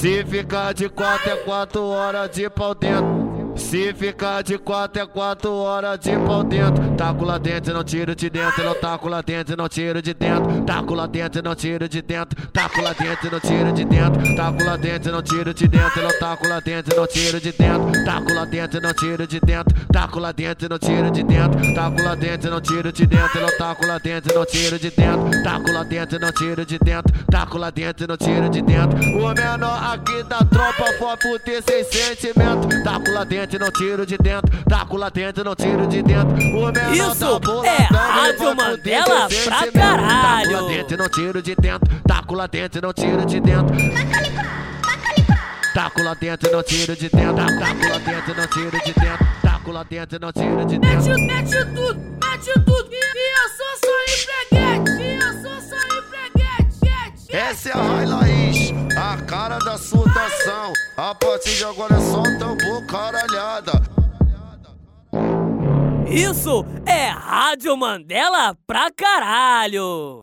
Se ficar de quatro é quatro horas de pau dentro. Se ficar de quatro é quatro horas de pau dentro. Taco lá dentro, não tiro de dentro. Eu taco lá dentro, não tiro de dentro. Taco lá dentro, não tiro de dentro. Taco lá dentro, não tiro de dentro. Taco lá dentro, não tiro de dentro. Eu taco lá dentro, não tiro de dentro. Taco lá dentro, não tiro de dentro. Taco lá dentro, não tiro de dentro. Taco lá dentro, não tiro de dentro. Eu taco lá dentro, não tiro de dentro. Taco lá dentro, não tiro de dentro. Taco lá dentro, não tiro de dentro. O menor aqui da tropa foi por ter sem sentimento. Taco lá dentro, não tiro de dentro. Taco lá dentro, não tiro de dentro. O Isso tá é Rádio Mandela pra caralho. Taco lá dentro, não tiro de dentro. Taco lá dentro, não tiro de dentro. Taco lá dentro, não tiro de dentro. Taco lá dentro, não tiro de dentro. Taco lá dentro, não tiro de dentro. Mete, mete tudo, mete tudo. E, eu sou só empreguete. E eu sou só empreguete. Essa é a Rai Laís, a cara da sutação. A partir de agora é só tambor caralhada. Isso é Rádio Mandela pra caralho.